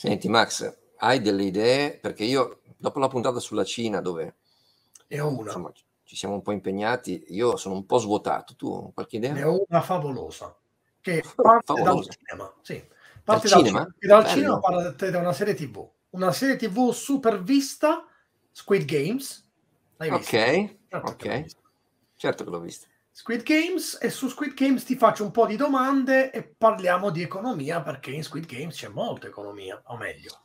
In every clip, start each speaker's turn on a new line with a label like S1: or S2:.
S1: Senti Max, hai delle idee? Perché io, dopo la puntata sulla Cina, dove
S2: Ne ho una.
S1: insomma ci siamo un po' impegnati, io sono un po' svuotato. Tu qualche idea?
S2: Ne ho una favolosa, che parte dal
S1: Favolosa.
S2: cinema, sì.
S1: Dal
S2: Parte dal
S1: cinema?
S2: cinema, dal cinema parte da una serie TV. Una serie TV super vista, Squid Games. L'hai?
S1: Ok,
S2: Certo
S1: ok, certo che l'ho vista.
S2: Squid Games e su Squid Games ti faccio un po' di domande e parliamo di economia perché in Squid Games c'è molta economia, o meglio.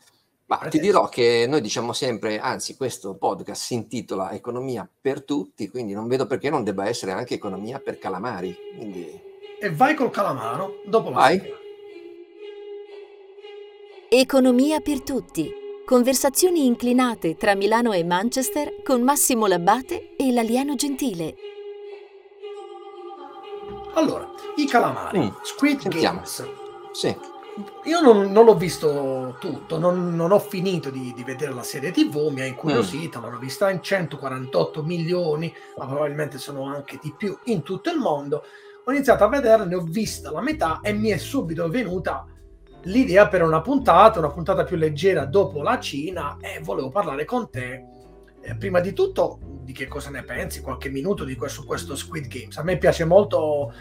S1: Ma ti dirò che noi diciamo sempre, anzi questo podcast si intitola Economia per tutti, quindi non vedo perché non debba essere anche economia per calamari. Quindi
S2: E vai col calamaro dopo la
S1: Vai.
S3: Economia per tutti. Conversazioni inclinate tra Milano e Manchester con Massimo Labbate e l'alieno gentile.
S2: Allora, i calamari,
S1: Mm,
S2: Squid
S1: sentiamo.
S2: Games.
S1: sì,
S2: Io non, non l'ho visto tutto, non, non ho finito di, di vedere la serie TV, mi ha incuriosita, l'ho vista in 148 milioni, ma probabilmente sono anche di più in tutto il mondo. Ho iniziato a vedere, ne ho vista la metà e mi è subito venuta l'idea per una puntata, una puntata più leggera dopo la Cina e volevo parlare con te. eh, prima di tutto, di che cosa ne pensi? Qualche minuto di questo, su questo Squid Games. A me piace molto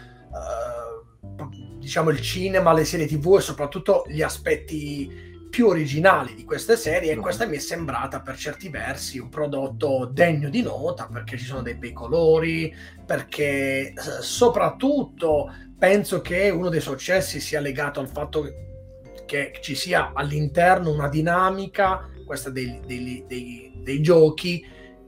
S2: diciamo il cinema, le serie tv e soprattutto gli aspetti più originali di queste serie e
S1: Mhm.
S2: questa mi è sembrata per certi versi un prodotto degno di nota perché ci sono dei bei colori, perché eh, soprattutto penso che uno dei successi sia legato al fatto che ci sia all'interno una dinamica, questa dei, dei- dei- dei giochi,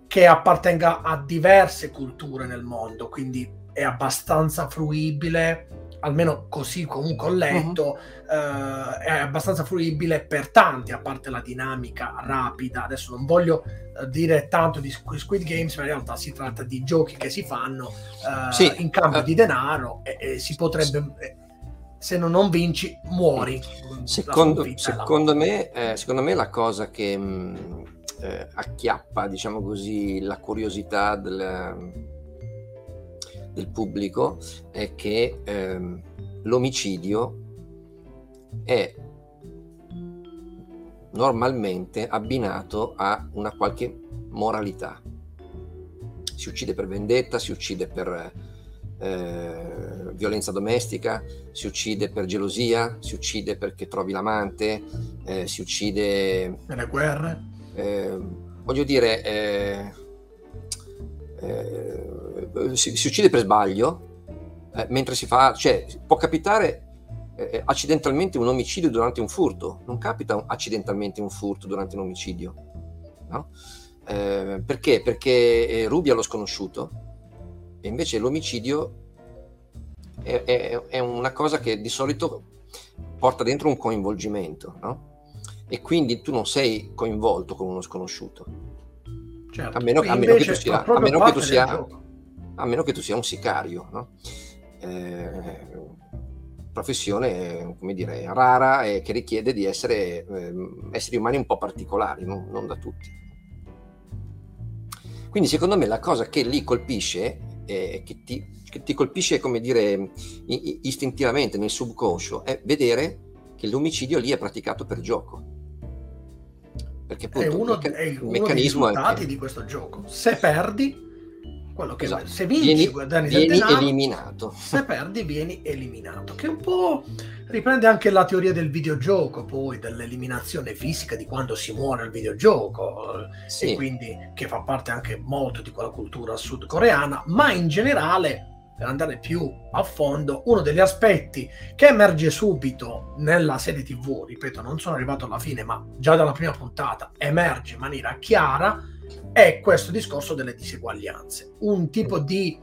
S2: che appartenga a diverse culture nel mondo, quindi è abbastanza fruibile, almeno così comunque ho letto, eh, è abbastanza fruibile per tanti, a parte la dinamica rapida. Adesso non voglio eh, dire tanto di Squ- Squid Games, ma in realtà si tratta di giochi che si fanno eh,
S1: Sì,
S2: in cambio
S1: eh,
S2: di denaro e, e si potrebbe... eh, se non, non vinci, muori.
S1: Secondo, secondo me, eh, secondo me la cosa che mh, eh, acchiappa, diciamo così, la curiosità del, del pubblico è che ehm, l'omicidio è normalmente abbinato a una qualche moralità. Si uccide per vendetta, si uccide per eh, violenza domestica, si uccide per gelosia, si uccide perché trovi l'amante, eh, si uccide,
S2: Nelle guerre.
S1: eh, voglio dire, eh, si, si uccide per sbaglio, eh, mentre si fa, cioè può capitare eh, accidentalmente un omicidio durante un furto, non capita accidentalmente un furto durante un omicidio, no? Eh, perché? Perché eh, rubi allo sconosciuto e invece l'omicidio è, è- è una cosa che di solito porta dentro un coinvolgimento, no? E quindi tu non sei coinvolto con uno sconosciuto,
S2: Certo.
S1: a meno, a meno che,
S2: invece
S1: tu sia, a meno sia, a meno che tu sia un sicario, no? Eh, professione, come dire, rara e che richiede di essere ehm, esseri umani un po' particolari, non, non da tutti. Quindi secondo me la cosa che lì colpisce, eh, che, ti, che ti colpisce, come dire, istintivamente nel subconscio, è vedere che l'omicidio lì è praticato per gioco. Perché
S2: È uno,
S1: il, meca-
S2: è
S1: il
S2: uno dei risultati di questo gioco. Se perdi, quello che
S1: Esatto.
S2: se vinci
S1: vieni,
S2: guadagni del
S1: vieni
S2: denaro,
S1: eliminato.
S2: se perdi vieni eliminato. Che un po' riprende anche la teoria del videogioco, poi dell'eliminazione fisica di quando si muore al videogioco. eh,
S1: Sì.
S2: e quindi che fa parte anche molto di quella cultura sudcoreana, ma in generale, per andare più a fondo, uno degli aspetti che emerge subito nella serie TV, ripeto, non sono arrivato alla fine, ma già dalla prima puntata emerge in maniera chiara, è questo discorso delle diseguaglianze. Un tipo di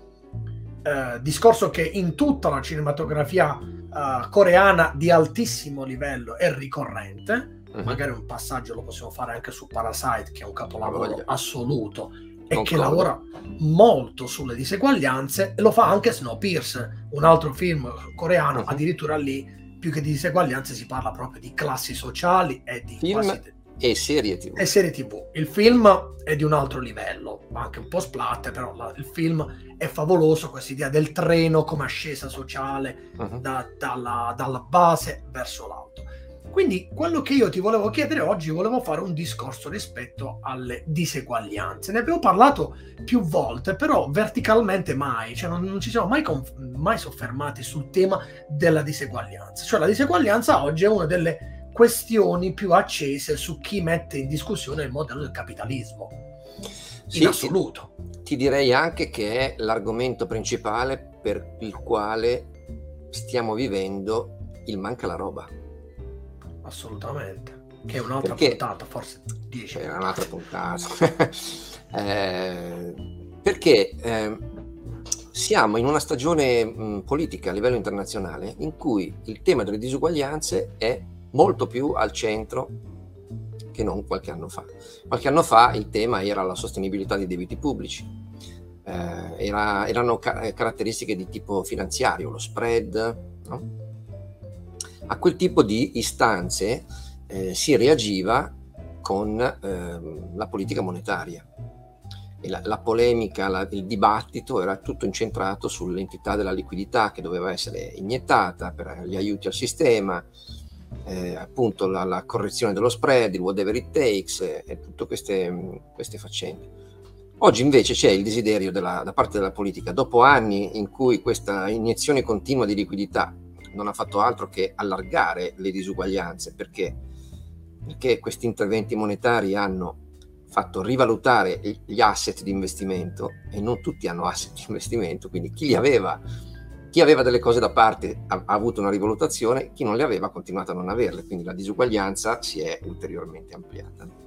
S2: eh, discorso che in tutta la cinematografia eh, coreana di altissimo livello è ricorrente,
S1: Mhm.
S2: magari un passaggio lo possiamo fare anche su Parasite, che è un capolavoro assoluto e che lavora molto sulle diseguaglianze e lo fa anche Snowpiercer, un altro film coreano,
S1: Mhm.
S2: addirittura lì più che di diseguaglianze si parla proprio di classi sociali e di
S1: Film
S2: quasi-
S1: E serie TV.
S2: e serie tv. Il film è di un altro livello, anche un po' splatter, però la- il film è favoloso, questa idea del treno come ascesa sociale
S1: Mhm.
S2: da- dalla, dalla base verso l'alto. Quindi quello che io ti volevo chiedere oggi, volevo fare un discorso rispetto alle diseguaglianze. Ne abbiamo parlato più volte, però verticalmente mai, cioè non, non ci siamo mai, conf- mai soffermati sul tema della diseguaglianza. Cioè la diseguaglianza oggi è una delle questioni più accese su chi mette in discussione il modello del capitalismo.
S1: Sì,
S2: in assoluto.
S1: Ti, ti direi anche che è l'argomento principale per il quale stiamo vivendo il manca la roba
S2: assolutamente. Che è un'altra
S1: perché,
S2: puntata, forse 10.
S1: È un'altra puntata. eh, perché eh, siamo in una stagione mh, politica a livello internazionale in cui il tema delle disuguaglianze è molto più al centro che non qualche anno fa. Qualche anno fa il tema era la sostenibilità dei debiti pubblici, eh, era, erano ca- caratteristiche di tipo finanziario, lo spread, no? A quel tipo di istanze eh, si reagiva con eh, la politica monetaria. E la, la polemica, la, il dibattito era tutto incentrato sull'entità della liquidità che doveva essere iniettata per gli aiuti al sistema, eh, appunto la, la, correzione dello spread, il whatever it takes eh, e tutte queste, queste, faccende. Oggi invece c'è il desiderio della, da parte della politica, dopo anni in cui questa iniezione continua di liquidità non ha fatto altro che allargare le disuguaglianze perché, perché questi interventi monetari hanno fatto rivalutare gli asset di investimento e non tutti hanno asset di investimento, quindi chi li aveva, chi aveva delle cose da parte ha, ha avuto una rivalutazione, chi non le aveva ha continuato a non averle, quindi la disuguaglianza si è ulteriormente ampliata.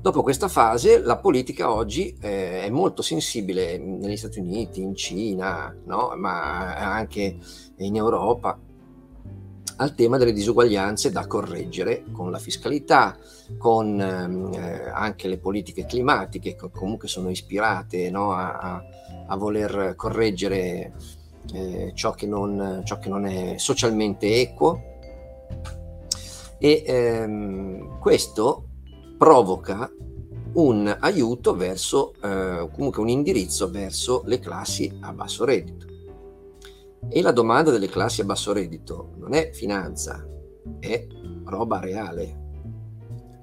S1: Dopo questa fase la politica oggi eh, è molto sensibile negli Stati Uniti, in Cina, no? ma anche in Europa al tema delle disuguaglianze da correggere con la fiscalità, con ehm, eh, anche le politiche climatiche che comunque sono ispirate no? a, a, voler correggere eh, ciò, che non, ciò, che non, è socialmente equo. E ehm, questo provoca un aiuto verso, eh, comunque un indirizzo verso le classi a basso reddito. E la domanda delle classi a basso reddito non è finanza, è roba reale,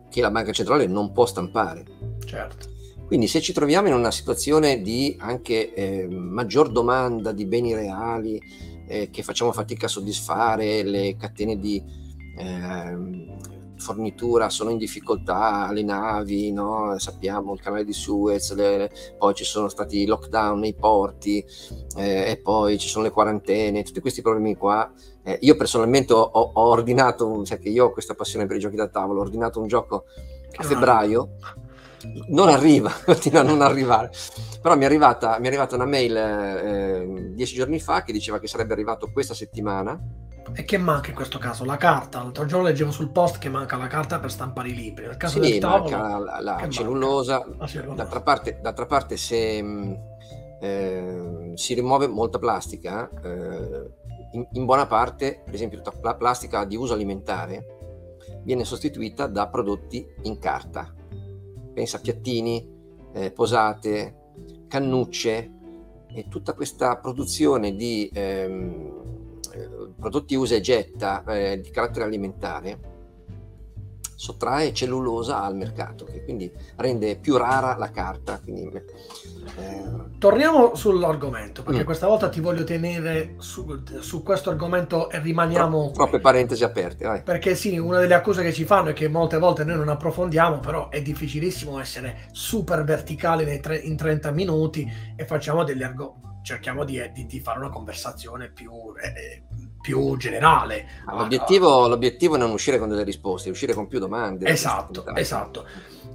S1: che la banca centrale non può stampare.
S2: Certo.
S1: Quindi se ci troviamo in una situazione di anche eh, maggior domanda di beni reali eh, che facciamo fatica a soddisfare, le catene di eh, fornitura sono in difficoltà, le navi, no? sappiamo il canale di Suez, le, poi ci sono stati lockdown nei porti eh, e poi ci sono le quarantene, tutti questi problemi qua. Eh, io personalmente ho, ho, ordinato, cioè che io ho questa passione per i giochi da tavolo, ho ordinato un gioco a febbraio, non arriva, continua a non arrivare, però mi è arrivata, mi è arrivata una mail eh, dieci giorni fa che diceva che sarebbe arrivato questa settimana
S2: e che manca in questo caso? La carta. L'altro giorno leggevo sul post che manca la carta per stampare i libri. Nel caso
S1: sì,
S2: del tavolo,
S1: manca la, la cellulosa. La cellulosa. D'altra, parte, d'altra parte, se mm, eh, si rimuove molta plastica, eh, in, in, buona parte, per esempio, la plastica di uso alimentare viene sostituita da prodotti in carta. Pensa a piattini, eh, posate, cannucce e tutta questa produzione di ehm, prodotti usa e getta eh, di carattere alimentare sottrae cellulosa al mercato, che quindi rende più rara la carta. Quindi,
S2: eh... Torniamo sull'argomento, perché mm. questa volta ti voglio tenere su, su questo argomento e rimaniamo...
S1: Tro- troppe parentesi aperte, vai.
S2: Perché sì, una delle accuse che ci fanno è che molte volte noi non approfondiamo, però è difficilissimo essere super verticali tre- in 30 minuti e facciamo degli argomenti cerchiamo di, di, di, fare una conversazione più, eh, più generale.
S1: L'obiettivo, l'obiettivo, è non uscire con delle risposte, uscire con più domande.
S2: Esatto, esatto.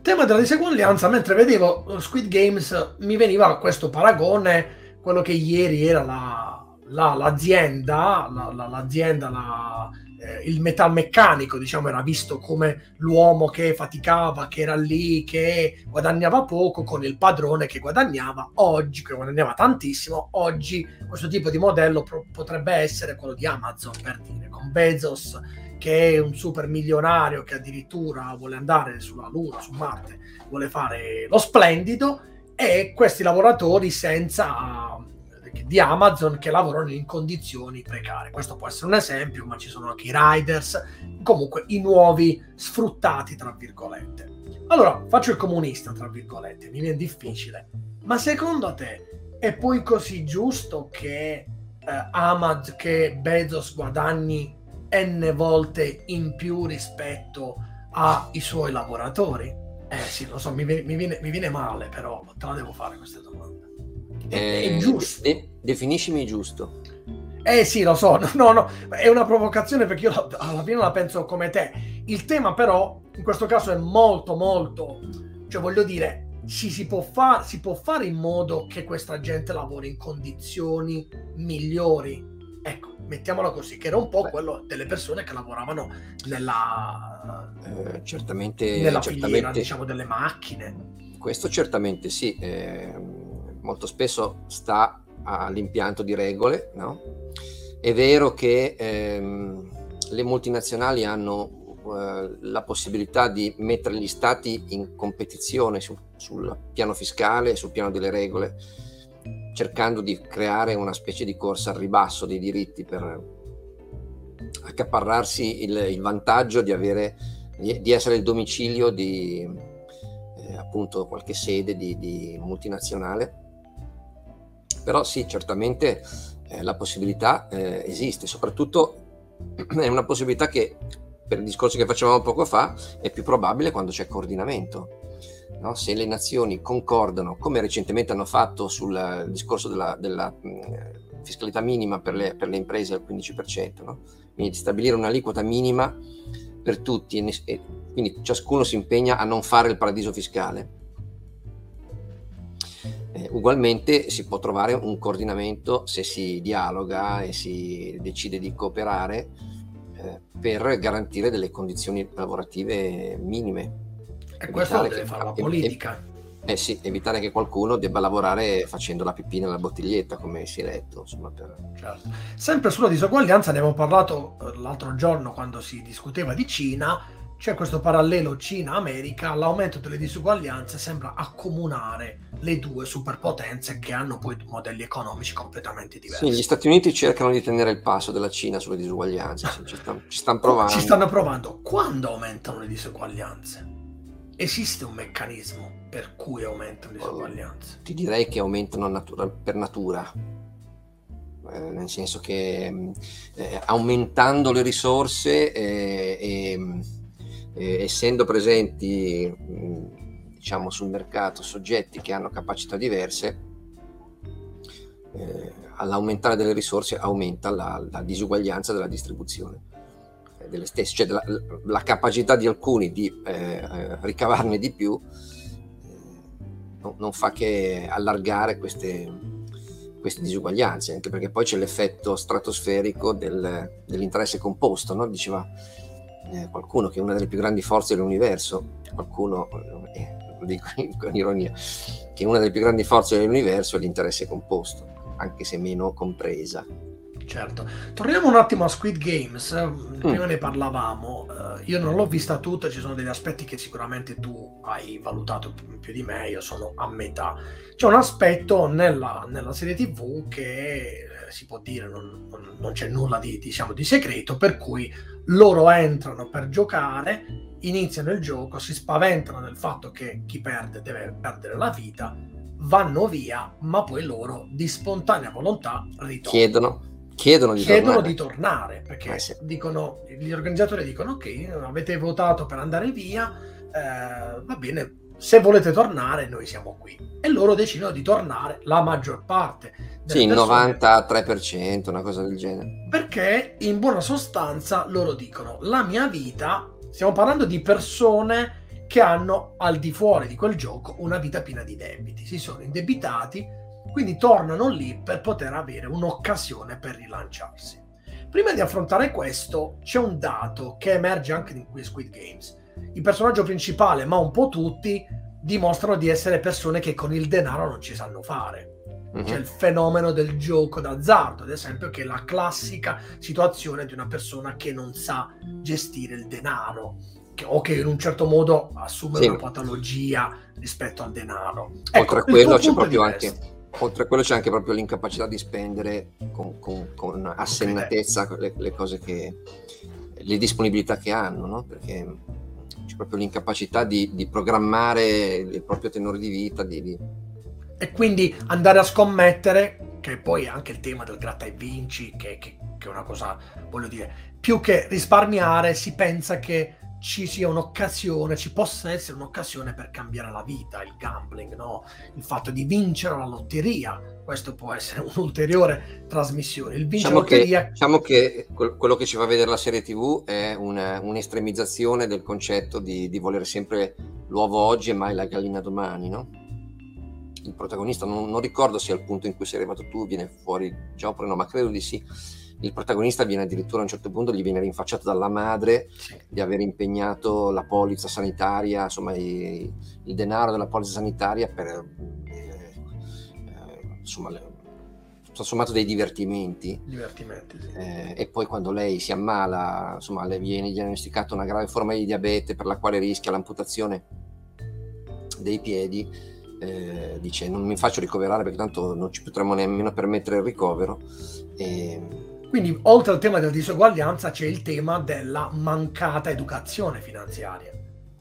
S2: Tema della diseguaglianza, mentre vedevo Squid Games mi veniva questo paragone, quello che ieri era la, la, l'azienda, la, l'azienda, la, eh, il metalmeccanico, diciamo, era visto come l'uomo che faticava, che era lì, che guadagnava poco, con il padrone che guadagnava oggi, che guadagnava tantissimo. Oggi questo tipo di modello pro- potrebbe essere quello di Amazon, per dire, con Bezos che è un super milionario che addirittura vuole andare sulla Luna, su Marte, vuole fare lo splendido, e questi lavoratori senza di Amazon che lavorano in condizioni precarie. Questo può essere un esempio, ma ci sono anche i riders, comunque i nuovi sfruttati, tra virgolette. Allora, faccio il comunista, tra virgolette, mi viene difficile, ma secondo te è poi così giusto che eh, Amazon, che Bezos guadagni n volte in più rispetto ai suoi lavoratori? Eh sì, lo so, mi mi viene, mi viene male, però te la devo fare questa domanda.
S1: Eh, è giusto. De- definiscimi giusto.
S2: Eh sì, lo so, no, no, è una provocazione perché io alla fine la penso come te. Il tema però, in questo caso, è molto, molto, cioè voglio dire, si, si, può far, si può fare in modo che questa gente lavori in condizioni migliori. Ecco, mettiamola così, che era un po' Beh. quello delle persone che lavoravano nella,
S1: eh, certamente,
S2: nella
S1: certamente,
S2: filiera, diciamo, delle macchine.
S1: Questo certamente sì, eh, molto spesso sta all'impianto di regole, no? È vero che ehm, le multinazionali hanno eh, la possibilità di mettere gli stati in competizione su, sul piano fiscale, sul piano delle regole, cercando di creare una specie di corsa al ribasso dei diritti per accaparrarsi il, il vantaggio di, avere, di, essere il domicilio di eh, appunto qualche sede di, di, multinazionale. Però sì, certamente eh, la possibilità eh, esiste, soprattutto è una possibilità che per il discorso che facevamo poco fa è più probabile quando c'è coordinamento no? se le nazioni concordano, come recentemente hanno fatto sul discorso della, della mh, fiscalità minima per le, per le, imprese al 15%, no? quindi stabilire un'aliquota minima per tutti e, e quindi ciascuno si impegna a non fare il paradiso fiscale. Eh, ugualmente si può trovare un coordinamento se si dialoga e si decide di cooperare eh, per garantire delle condizioni lavorative minime
S2: e questo deve fare la politica.
S1: Eh sì, evitare che qualcuno debba lavorare facendo la pipì nella bottiglietta, come si è letto. Insomma, per...
S2: certo. Sempre sulla disuguaglianza, ne abbiamo parlato eh, l'altro giorno quando si discuteva di Cina, c'è questo parallelo Cina-America, l'aumento delle disuguaglianze sembra accomunare le due superpotenze che hanno poi modelli economici completamente diversi.
S1: Sì, gli Stati Uniti cercano di tenere il passo della Cina sulle disuguaglianze, ci, stanno, ci stanno provando.
S2: Ci stanno provando. Quando aumentano le disuguaglianze? esiste un meccanismo per cui aumentano le disuguaglianze?
S1: Ti direi che aumentano natura, per natura, eh, nel senso che mm, eh, aumentando le risorse eh, e eh, essendo presenti mm, diciamo sul mercato soggetti che hanno capacità diverse, eh, all'aumentare delle risorse aumenta la, la disuguaglianza della distribuzione delle stesse, cioè della, la capacità di alcuni di eh, eh ricavarne di più eh, no, non fa che allargare queste, queste, disuguaglianze, anche perché poi c'è l'effetto stratosferico del, dell'interesse composto, no? diceva eh, qualcuno che è una delle più grandi forze dell'universo, qualcuno, eh, lo dico con ironia, che una delle più grandi forze dell'universo è l'interesse composto, anche se meno compresa.
S2: Certo. Torniamo un attimo a Squid Games, mm. prima mm. ne parlavamo, uh, io non l'ho vista tutta, ci sono degli aspetti che sicuramente tu hai valutato più di me, io sono a metà. C'è un aspetto nella, nella serie tv che eh, si può dire non, non, non c'è nulla di, diciamo, di segreto, per cui loro entrano per giocare, iniziano il gioco, si spaventano del fatto che chi perde deve perdere la vita, vanno via, ma poi loro di spontanea volontà ritornano.
S1: Chiedono chiedono di
S2: chiedono
S1: tornare.
S2: Di tornare perché eh sì. dicono, gli organizzatori dicono ok, avete votato per andare via, eh, va bene, se volete tornare noi siamo qui. E loro decidono di tornare la maggior parte.
S1: Sì, il 93%, una cosa del genere.
S2: Perché in buona sostanza loro dicono la mia vita, stiamo parlando di persone che hanno al di fuori di quel gioco una vita piena di debiti, si sono indebitati quindi tornano lì per poter avere un'occasione per rilanciarsi. Prima di affrontare questo, c'è un dato che emerge anche in Squid Games. Il personaggio principale, ma un po' tutti, dimostrano di essere persone che con il denaro non ci sanno fare. Uh-huh. C'è il fenomeno del gioco d'azzardo, ad esempio, che è la classica situazione di una persona che non sa gestire il denaro che, o che in un certo modo assume sì. una patologia rispetto al denaro.
S1: Ecco, Oltre a quello c'è proprio anche oltre a quello c'è anche proprio l'incapacità di spendere con, con, con assennatezza le, le, cose che le disponibilità che hanno, no? perché c'è proprio l'incapacità di, di, programmare il proprio tenore di vita. Di, di...
S2: E quindi andare a scommettere, che poi è anche il tema del gratta e vinci, che, che, che è una cosa, voglio dire, più che risparmiare, si pensa che ci sia un'occasione, ci possa essere un'occasione per cambiare la vita, il gambling, no? il fatto di vincere la lotteria. Questo può essere un'ulteriore trasmissione. Il
S1: diciamo, lotteria... che, diciamo che quello che ci fa vedere la serie TV è una, un'estremizzazione del concetto di, di, volere sempre l'uovo oggi e mai la gallina domani. No? Il protagonista, non, non ricordo se al punto in cui sei arrivato tu viene fuori già oppure no, ma credo di sì il protagonista viene addirittura a un certo punto gli viene rinfacciato dalla madre sì. di aver impegnato la polizza sanitaria, insomma i, il denaro della polizza sanitaria per eh, eh, insomma tutto sommato dei divertimenti.
S2: Divertimenti, sì.
S1: eh, e poi quando lei si ammala, insomma, le viene diagnosticata una grave forma di diabete per la quale rischia l'amputazione dei piedi. Eh, dice non mi faccio ricoverare perché tanto non ci potremmo nemmeno permettere il ricovero e,
S2: quindi, oltre al tema della disuguaglianza, c'è il tema della mancata educazione finanziaria,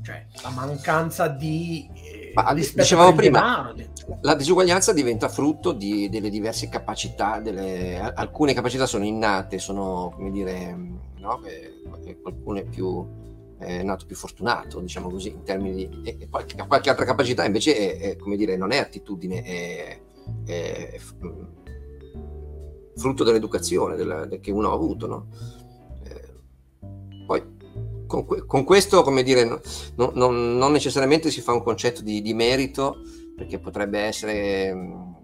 S2: cioè la mancanza di.
S1: Eh, Ma, dicevamo prima, la disuguaglianza diventa frutto di, delle diverse capacità, delle, alcune capacità sono innate, sono come dire, no? eh, qualcuno è più è nato più fortunato, diciamo così, in termini di... E, qualche, qualche, altra capacità invece è, è, come dire, non è attitudine, è, è frutto dell'educazione della, che uno ha avuto. No? Eh, poi con, con, questo, come dire, no, no, non necessariamente si fa un concetto di, di merito, perché potrebbe essere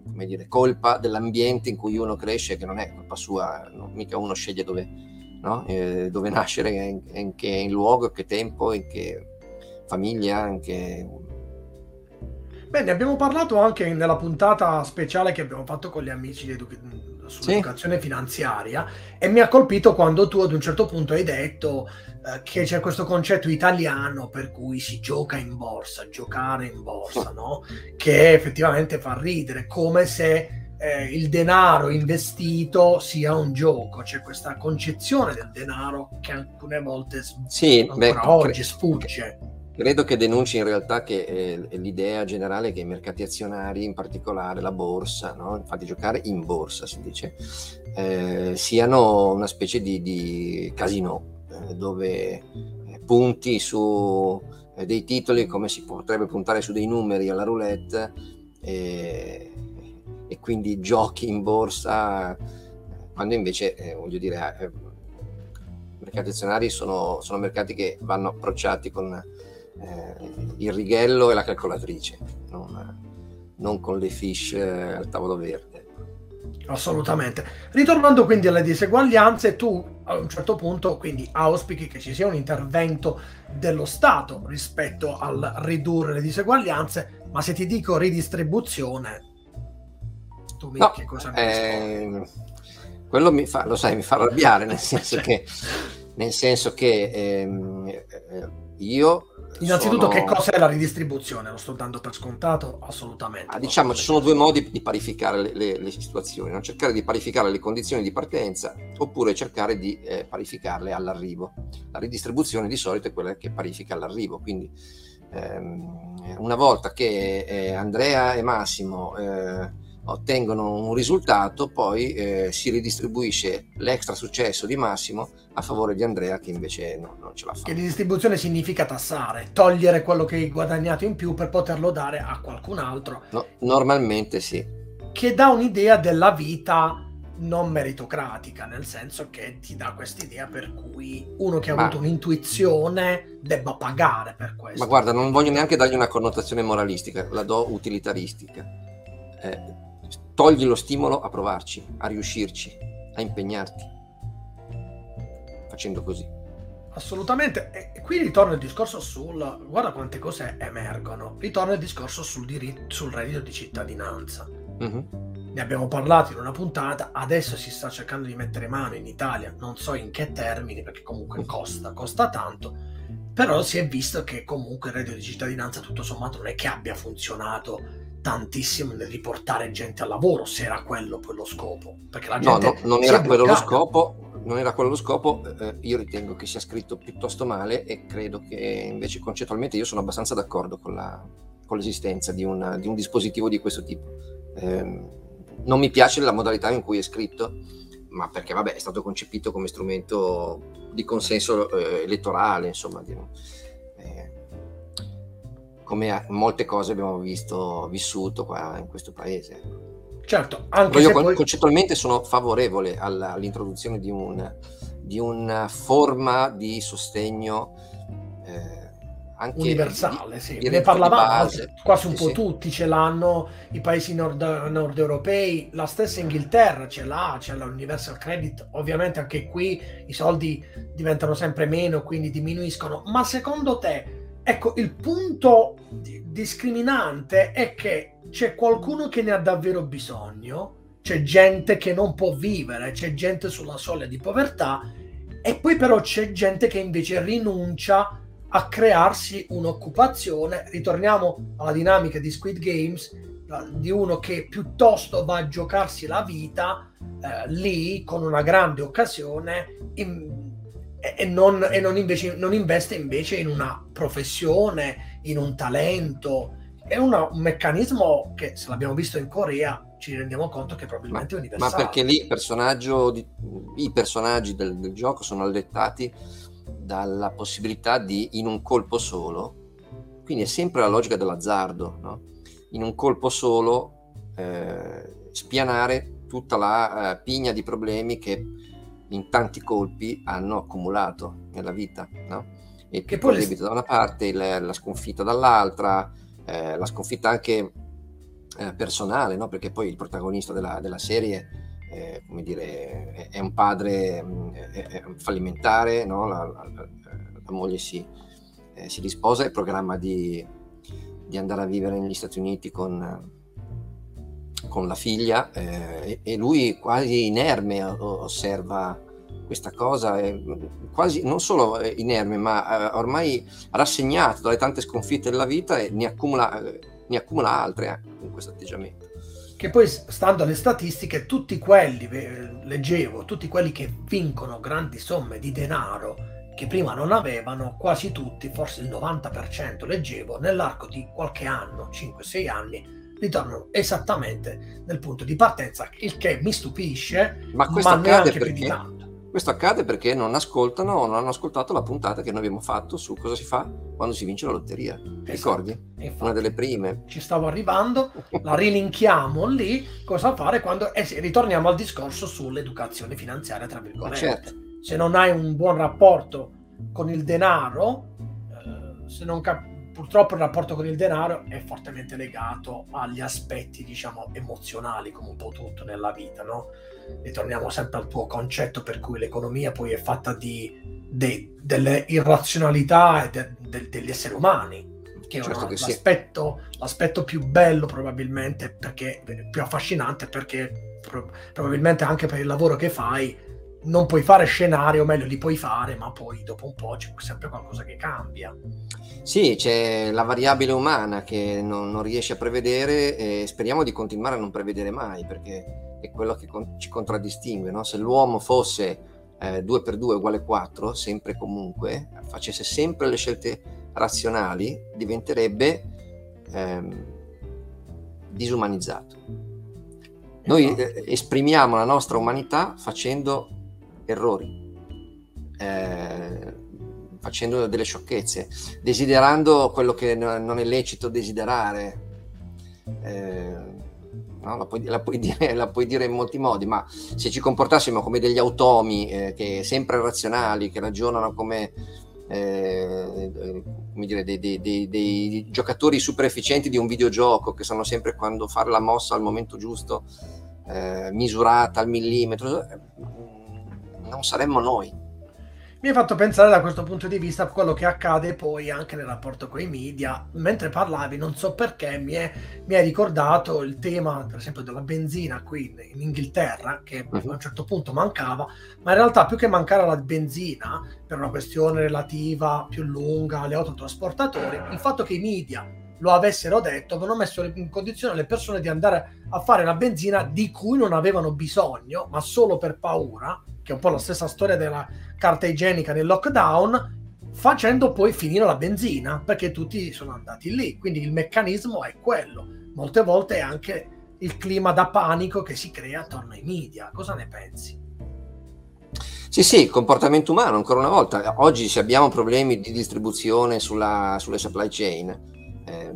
S1: come dire, colpa dell'ambiente in cui uno cresce, che non è colpa sua, mica uno sceglie dove, eh, dove nascere, in, in, che in luogo, che tempo, in che famiglia, in che
S2: Bene, abbiamo parlato anche nella puntata speciale che abbiamo fatto con gli amici di Edu- sull'educazione sì. finanziaria e mi ha colpito quando tu ad un certo punto hai detto eh, che c'è questo concetto italiano per cui si gioca in borsa, giocare in borsa, no? che effettivamente fa ridere, come se eh, il denaro investito sia un gioco, c'è questa concezione del denaro che alcune volte sì, ancora beh, oggi sfugge.
S1: Credo che denunci in realtà che eh, l'idea generale che i mercati azionari, in particolare la borsa, no? infatti giocare in borsa si dice, eh, siano una specie di, di casino eh, dove eh, punti su eh, dei titoli come si potrebbe puntare su dei numeri alla roulette e quindi giochi in borsa quando invece, eh, voglio dire, i mercati azionari sono, sono mercati che vanno approcciati con eh, il righello e la calcolatrice, non, non con le fish eh, al tavolo verde.
S2: Assolutamente. Ritornando quindi alle diseguaglianze, tu a un certo punto quindi auspichi che ci sia un intervento dello Stato rispetto al ridurre le diseguaglianze, ma se ti dico ridistribuzione,
S1: tu mi no, che cosa mi eh, Quello mi fa, lo sai, mi fa arrabbiare, nel senso che, nel senso che ehm, eh, io
S2: Innanzitutto, sono... che cosa è la ridistribuzione? Lo sto dando per scontato? Assolutamente.
S1: Ah, diciamo, ci sono due modi di parificare le, le, le situazioni: no? cercare di parificare le condizioni di partenza oppure cercare di eh, parificarle all'arrivo. La ridistribuzione di solito è quella che parifica all'arrivo. Quindi, ehm, una volta che eh, Andrea e Massimo. Eh, ottengono un risultato, poi eh, si ridistribuisce l'extra successo di Massimo a favore di Andrea che invece no, non ce la fa.
S2: Che ridistribuzione significa tassare, togliere quello che hai guadagnato in più per poterlo dare a qualcun altro.
S1: No, normalmente sì.
S2: Che dà un'idea della vita non meritocratica, nel senso che ti dà quest'idea per cui uno che ha ma, avuto un'intuizione debba pagare per questo.
S1: Ma guarda, non voglio neanche dargli una connotazione moralistica, la do utilitaristica. Eh, togli lo stimolo a provarci, a riuscirci, a impegnarti, facendo così.
S2: Assolutamente, e qui ritorna il discorso sul, guarda quante cose emergono, ritorna il discorso sul, diritto, sul reddito di cittadinanza. Uh-huh. Ne abbiamo parlato in una puntata, adesso si sta cercando di mettere mano in Italia, non so in che termini, perché comunque costa, costa tanto, però si è visto che comunque il reddito di cittadinanza tutto sommato non è che abbia funzionato tantissimo nel riportare gente al lavoro, se era quello poi lo scopo. Perché la
S1: No,
S2: gente
S1: no, non
S2: si
S1: era quello lo scopo, non era quello lo scopo, eh, io ritengo che sia scritto piuttosto male e credo che invece concettualmente io sono abbastanza d'accordo con, la- con l'esistenza di un, di un dispositivo di questo tipo. Ehm, non mi piace la modalità in cui è scritto, ma perché vabbè è stato concepito come strumento di consenso eh, elettorale, insomma, di- eh, come molte cose abbiamo visto, vissuto qua in questo paese.
S2: Certo,
S1: Però
S2: anche
S1: io
S2: se
S1: con-
S2: poi...
S1: concettualmente sono favorevole alla- all'introduzione di, un, di una forma di sostegno eh, anche
S2: universale,
S1: di-
S2: sì.
S1: di
S2: ne parlavamo, quasi un
S1: Sì,
S2: po'
S1: sì.
S2: tutti ce l'hanno, i paesi nord, nord europei, la stessa Inghilterra ce l'ha, c'è l'Universal Credit, ovviamente anche qui i soldi diventano sempre meno, quindi diminuiscono, ma secondo te, ecco, il punto di- discriminante è che c'è qualcuno che ne ha davvero bisogno, c'è gente che non può vivere, c'è gente sulla soglia di povertà e poi però c'è gente che invece rinuncia a crearsi un'occupazione. Ritorniamo alla dinamica di Squid Games, di uno che piuttosto va a giocarsi la vita eh, lì con una grande occasione in- e, non, e non invece, non investe invece in una professione, in un talento. È una- un meccanismo che, se l'abbiamo visto in Corea, ci rendiamo conto che probabilmente è
S1: Ma
S2: universale.
S1: perché lì di- i personaggi del, del gioco sono allettati dalla possibilità di, in un colpo solo, quindi è sempre la logica dell'azzardo, no? in un colpo solo eh, spianare tutta la eh, pigna di problemi che in tanti colpi hanno accumulato nella vita. No? E
S2: Che
S1: che
S2: poi
S1: debito da una parte, il- la sconfitta dall'altra, eh, la sconfitta anche eh, personale, no? perché poi il protagonista della, della serie eh, come dire, è, è un padre mh, è- è fallimentare, no? la, la- la- la moglie si, eh, si risposa e programma di, di andare a vivere negli Stati Uniti con, con la figlia eh, e, lui quasi inerme o- osserva questa cosa, è quasi non solo eh, inerme, ma eh, ormai rassegnato dalle tante sconfitte della vita e ne accumula, eh, ne accumula altre eh, con questo atteggiamento.
S2: che poi stando alle statistiche tutti quelli eh, leggevo tutti quelli che vincono grandi somme di denaro che prima non avevano quasi tutti forse il 90% leggevo nell'arco di qualche anno 5-6 anni ritornano esattamente nel punto di partenza il che mi stupisce
S1: Ma questo
S2: ma
S1: accade
S2: neanche più di
S1: perché
S2: tanto
S1: Questo accade perché non ascoltano o non hanno ascoltato la puntata che noi abbiamo fatto su cosa si fa quando si vince la lotteria. Ti ricordi?
S2: Infatti,
S1: Una delle prime.
S2: ci stavo arrivando la rilinchiamo lì cosa fare quando eh sì, ritorniamo al discorso sull'educazione finanziaria tra virgolette
S1: certo,
S2: se non hai un buon rapporto con il denaro, eh, se non cap- purtroppo il rapporto con il denaro è fortemente legato agli aspetti, diciamo, emozionali, come un po' tutto nella vita, no? Ritorniamo sempre al tuo concetto per cui l'economia poi è fatta di, de- delle irrazionalità e de- de- degli esseri umani, che è
S1: Certo sì.
S2: l'aspetto, l'aspetto più bello probabilmente, perché più affascinante, perché pro- probabilmente anche per il lavoro che fai non puoi fare scenari, o meglio li puoi fare, ma poi dopo un po' c'è sempre qualcosa che cambia.
S1: Sì, c'è la variabile umana che non, non riesci a prevedere e speriamo di continuare a non prevedere mai perché è quello che con- ci contraddistingue. no? Se l'uomo fosse 2 per 2 uguale 4, sempre e comunque, facesse sempre le scelte razionali, diventerebbe ehm, disumanizzato. Noi eh, esprimiamo la nostra umanità facendo errori, eh, facendo delle sciocchezze, desiderando quello che no- non è lecito desiderare. Eh, no? la, puoi, la puoi dire, la puoi dire in molti modi, ma se ci comportassimo come degli automi, eh, che sempre razionali, che ragionano come, eh, eh, come dire, dei, dei- dei- dei giocatori super efficienti di un videogioco, che sanno sempre quando fare la mossa al momento giusto, eh, misurata al millimetro, non saremmo noi.
S2: Mi ha fatto pensare da questo punto di vista a quello che accade poi anche nel rapporto con i media. Mentre parlavi, non so perché, mi è, mi hai ricordato il tema, per esempio, della benzina qui in, in Inghilterra, che
S1: Mhm.
S2: a un certo punto mancava, ma in realtà più che mancare la benzina, per una questione relativa più lunga agli autotrasportatori, il fatto che i media lo avessero detto, avevano messo in condizione le persone di andare a fare la benzina di cui non avevano bisogno, ma solo per paura, che è un po' la stessa storia della carta igienica nel lockdown, facendo poi finire la benzina, perché tutti sono andati lì. Quindi il meccanismo è quello. Molte volte è anche il clima da panico che si crea attorno ai media. Cosa ne pensi?
S1: Sì, sì, comportamento umano, ancora una volta. Oggi se abbiamo problemi di distribuzione sulla, sulle supply chain, eh,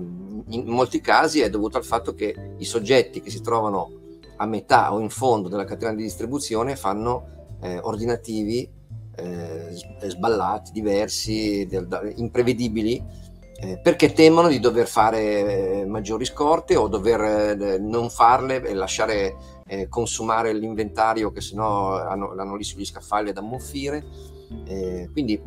S1: in molti casi è dovuto al fatto che i soggetti che si trovano a metà o in fondo della catena di distribuzione fanno eh, ordinativi eh, sballati, diversi, imprevedibili, eh, perché temono di dover fare eh, maggiori scorte o dover eh, non farle e lasciare eh, consumare l'inventario che sennò hanno, hanno lì sugli scaffali ad ammuffire. Quindi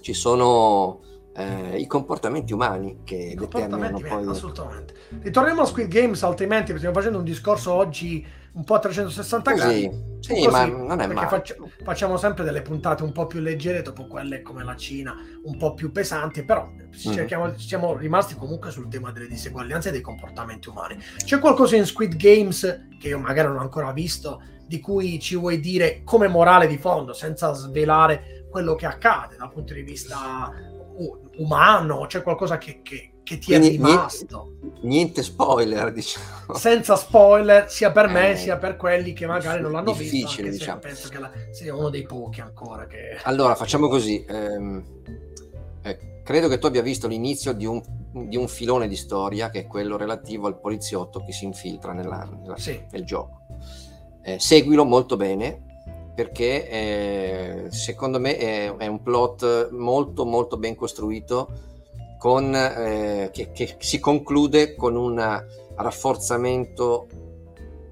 S1: ci sono eh, i comportamenti umani che determinano poi...
S2: Assolutamente. Ritorniamo a Squid Games, altrimenti stiamo facendo un discorso oggi un po' a 360 gradi.
S1: Sì, così, ma non è male.
S2: Faccia, facciamo sempre delle puntate un po' più leggere, dopo quelle come la Cina, un po' più pesanti, però mm. siamo rimasti comunque sul tema delle diseguaglianze e dei comportamenti umani. C'è qualcosa in Squid Games che io magari non ho ancora visto, di cui ci vuoi dire come morale di fondo, senza svelare quello che accade dal punto di vista umano? C'è qualcosa che, che che ti Quindi, è rimasto.
S1: Niente, niente, spoiler, diciamo.
S2: Senza spoiler, sia per me eh, sia per quelli che magari non l'hanno
S1: difficile, visto. Diciamo.
S2: Penso che la, sia uno dei pochi ancora. Che...
S1: Allora, facciamo così. Ehm, eh, credo che tu abbia visto l'inizio di un, di un, filone di storia che è quello relativo al poliziotto che si infiltra nella, nella, sì. nel gioco. Eh, seguilo molto bene perché eh, secondo me è, è un plot molto molto ben costruito con, eh, che, che, si conclude con un rafforzamento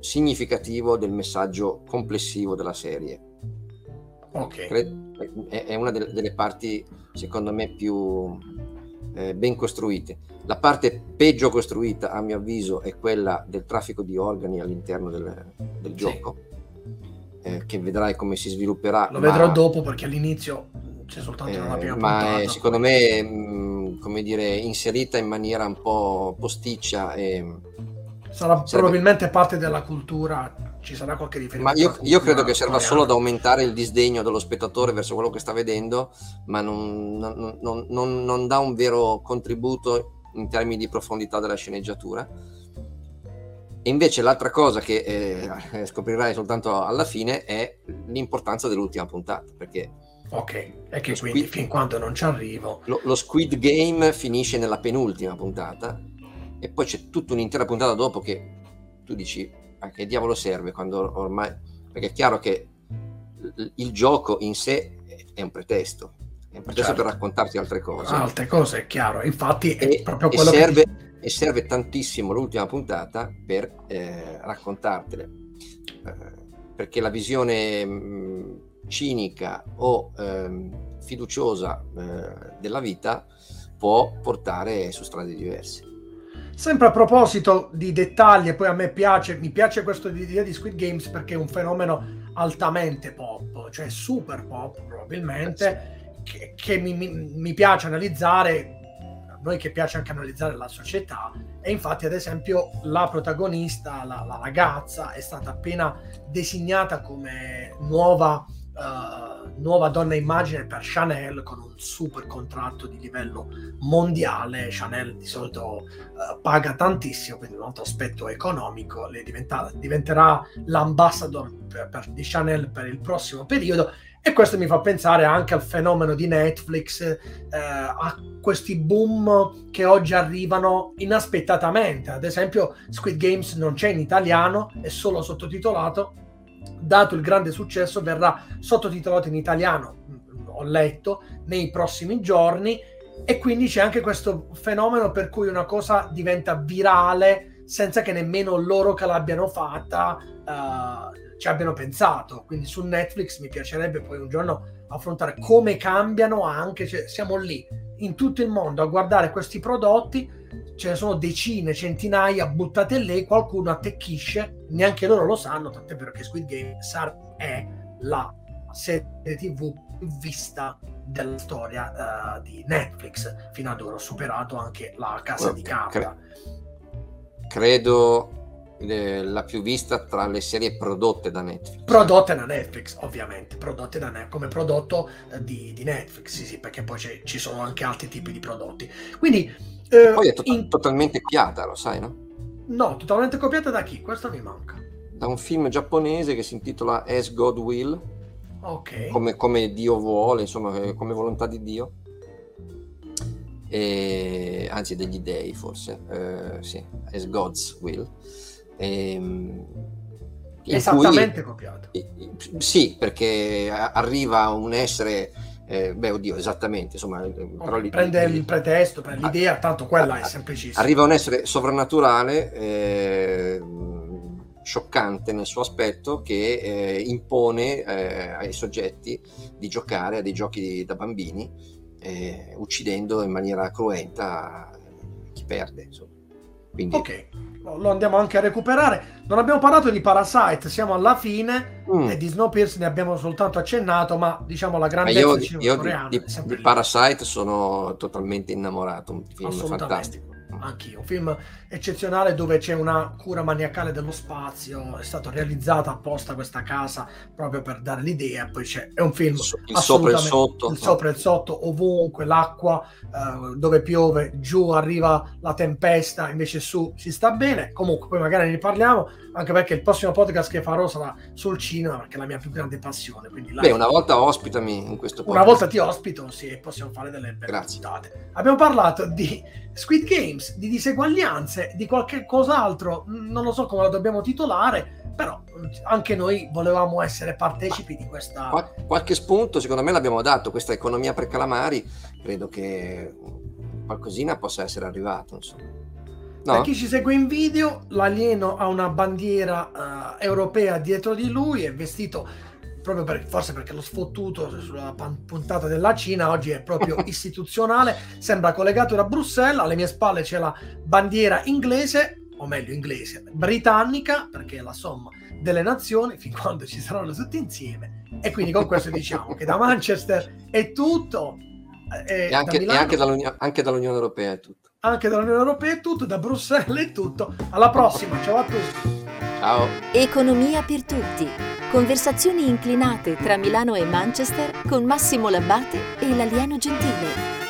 S1: significativo del messaggio complessivo della serie.
S2: Okay.
S1: È, è, una delle, delle, parti, secondo me, più eh, ben costruite. La parte peggio costruita, a mio avviso, è quella del traffico di organi all'interno del, del gioco, sì. eh, che vedrai come si svilupperà.
S2: Lo ma... vedrò dopo perché all'inizio c'è soltanto una prima
S1: eh, Ma è, secondo me, mh, mm, come dire, inserita in maniera un po' posticcia e...
S2: Sarà sarebbe... probabilmente parte della cultura, ci sarà qualche riferimento.
S1: Ma io, io credo che serva solo ad aumentare il disdegno dello spettatore verso quello che sta vedendo, ma non, non, non, non dà un vero contributo in termini di profondità della sceneggiatura. E invece l'altra cosa che eh, scoprirai soltanto alla fine è l'importanza dell'ultima puntata, perché
S2: Ok, è che quindi squid... fin quando non ci arrivo...
S1: Lo, lo, Squid Game finisce nella penultima puntata e poi c'è tutta un'intera puntata dopo che tu dici a che diavolo serve quando ormai... Perché è chiaro che il gioco in sé è un pretesto, è un pretesto certo. per raccontarti altre cose.
S2: Altre cose, è chiaro, infatti è
S1: e,
S2: proprio quello
S1: e serve,
S2: che...
S1: E serve tantissimo l'ultima puntata per eh, raccontartele, eh, perché la visione... Mh, cinica o ehm, fiduciosa eh, della vita può portare su strade diverse.
S2: Sempre a proposito di dettagli, e poi a me piace, mi piace questo idea di Squid Games perché è un fenomeno altamente pop, cioè super pop probabilmente, che, che mi, mi, mi piace analizzare a noi che piace anche analizzare la società e infatti ad esempio la protagonista, la, la ragazza, è stata appena designata come nuova uh, nuova donna immagine per Chanel con un super contratto di livello mondiale. Chanel di solito uh, paga tantissimo, quindi un altro aspetto economico. Diventerà l'ambassador per, per, di Chanel per il prossimo periodo. E questo mi fa pensare anche al fenomeno di Netflix, eh, a questi boom che oggi arrivano inaspettatamente. Ad esempio, Squid Games non c'è in italiano, è solo sottotitolato dato il grande successo, verrà sottotitolato in italiano, ho letto, nei prossimi giorni. E quindi c'è anche questo fenomeno per cui una cosa diventa virale senza che nemmeno loro che l'abbiano fatta uh, ci abbiano pensato. Quindi su Netflix mi piacerebbe poi un giorno affrontare come cambiano anche, cioè, siamo lì in tutto il mondo a guardare questi prodotti ce ne sono decine, centinaia buttate lì, qualcuno attecchisce, neanche loro lo sanno, tant'è vero che Squid Game è la serie tv più vista della storia uh, di Netflix, fino ad ora ho superato anche la casa di carta.
S1: Credo la più vista tra le serie prodotte da Netflix.
S2: Prodotte da Netflix, ovviamente, prodotte da Netflix, come prodotto eh, di, di, Netflix, sì, sì, perché poi ci sono anche altri tipi di prodotti. Quindi...
S1: Eh, poi è to- in... totalmente copiata, lo sai, no?
S2: No, totalmente copiata da chi? Questo mi manca.
S1: Da un film giapponese che si intitola As God Will.
S2: Ok.
S1: Come, come Dio vuole, insomma, eh, come volontà di Dio. E, anzi, degli dei forse. Eh, sì, As God's Will Ehm,
S2: Esattamente cui, copiato.
S1: Sì, perché arriva un essere, eh, beh, oddio, esattamente, insomma, eh,
S2: però prende il pretesto, prende l'idea, tanto quella è semplicissima.
S1: Arriva un essere sovrannaturale, eh, scioccante nel suo aspetto, che eh, impone eh, ai soggetti di giocare a dei giochi da bambini, eh, uccidendo in maniera cruenta chi perde. Insomma. Quindi,
S2: ok lo andiamo anche a recuperare. Non abbiamo parlato di Parasite, siamo alla fine mm. e di Snowpiercer ne abbiamo soltanto accennato, ma diciamo la grandezza io,
S1: io di, di, di Parasite sono totalmente innamorato, un film fantastico.
S2: Anch'io, un film eccezionale dove c'è una cura maniacale dello spazio, è stata realizzata apposta questa casa proprio per dare l'idea, poi c'è, è un film
S1: il sopra e il sotto,
S2: il sopra e il sotto, ovunque, l'acqua, eh, dove piove, giù arriva la tempesta, invece su si sta bene, comunque poi magari ne parliamo, anche perché il prossimo podcast che farò sarà sul cinema, perché è la mia più grande passione. Quindi
S1: Beh, una volta ospitami in questo
S2: podcast. Una volta ti ospito, sì, e possiamo fare delle belle puntate. Abbiamo parlato di Squid Games, di diseguaglianze, di qualche cos'altro, non lo so come lo dobbiamo titolare, però anche noi volevamo essere partecipi di questa...
S1: Qual- qualche spunto secondo me l'abbiamo dato, questa economia per calamari, credo che qualcosina possa essere arrivato, insomma.
S2: No? Per chi ci segue in video, l'alieno ha una bandiera uh, europea dietro di lui, è vestito proprio per, forse perché l'ho sfottuto sulla puntata della Cina, oggi è proprio istituzionale, sembra collegato da Bruxelles, alle mie spalle c'è la bandiera inglese, o meglio inglese, britannica, perché è la somma delle nazioni, fin quando ci saranno tutti insieme. E quindi con questo diciamo che da Manchester è tutto.
S1: Eh, e, anche, da Milano, e anche, dall'Unione, anche dall'Unione Europea è tutto
S2: anche dall'Unione Europea è tutto, da Bruxelles è tutto. Alla prossima, ciao a tutti.
S1: Ciao.
S3: Economia per tutti. Conversazioni inclinate tra Milano e Manchester con Massimo Labbate e l'alieno gentile.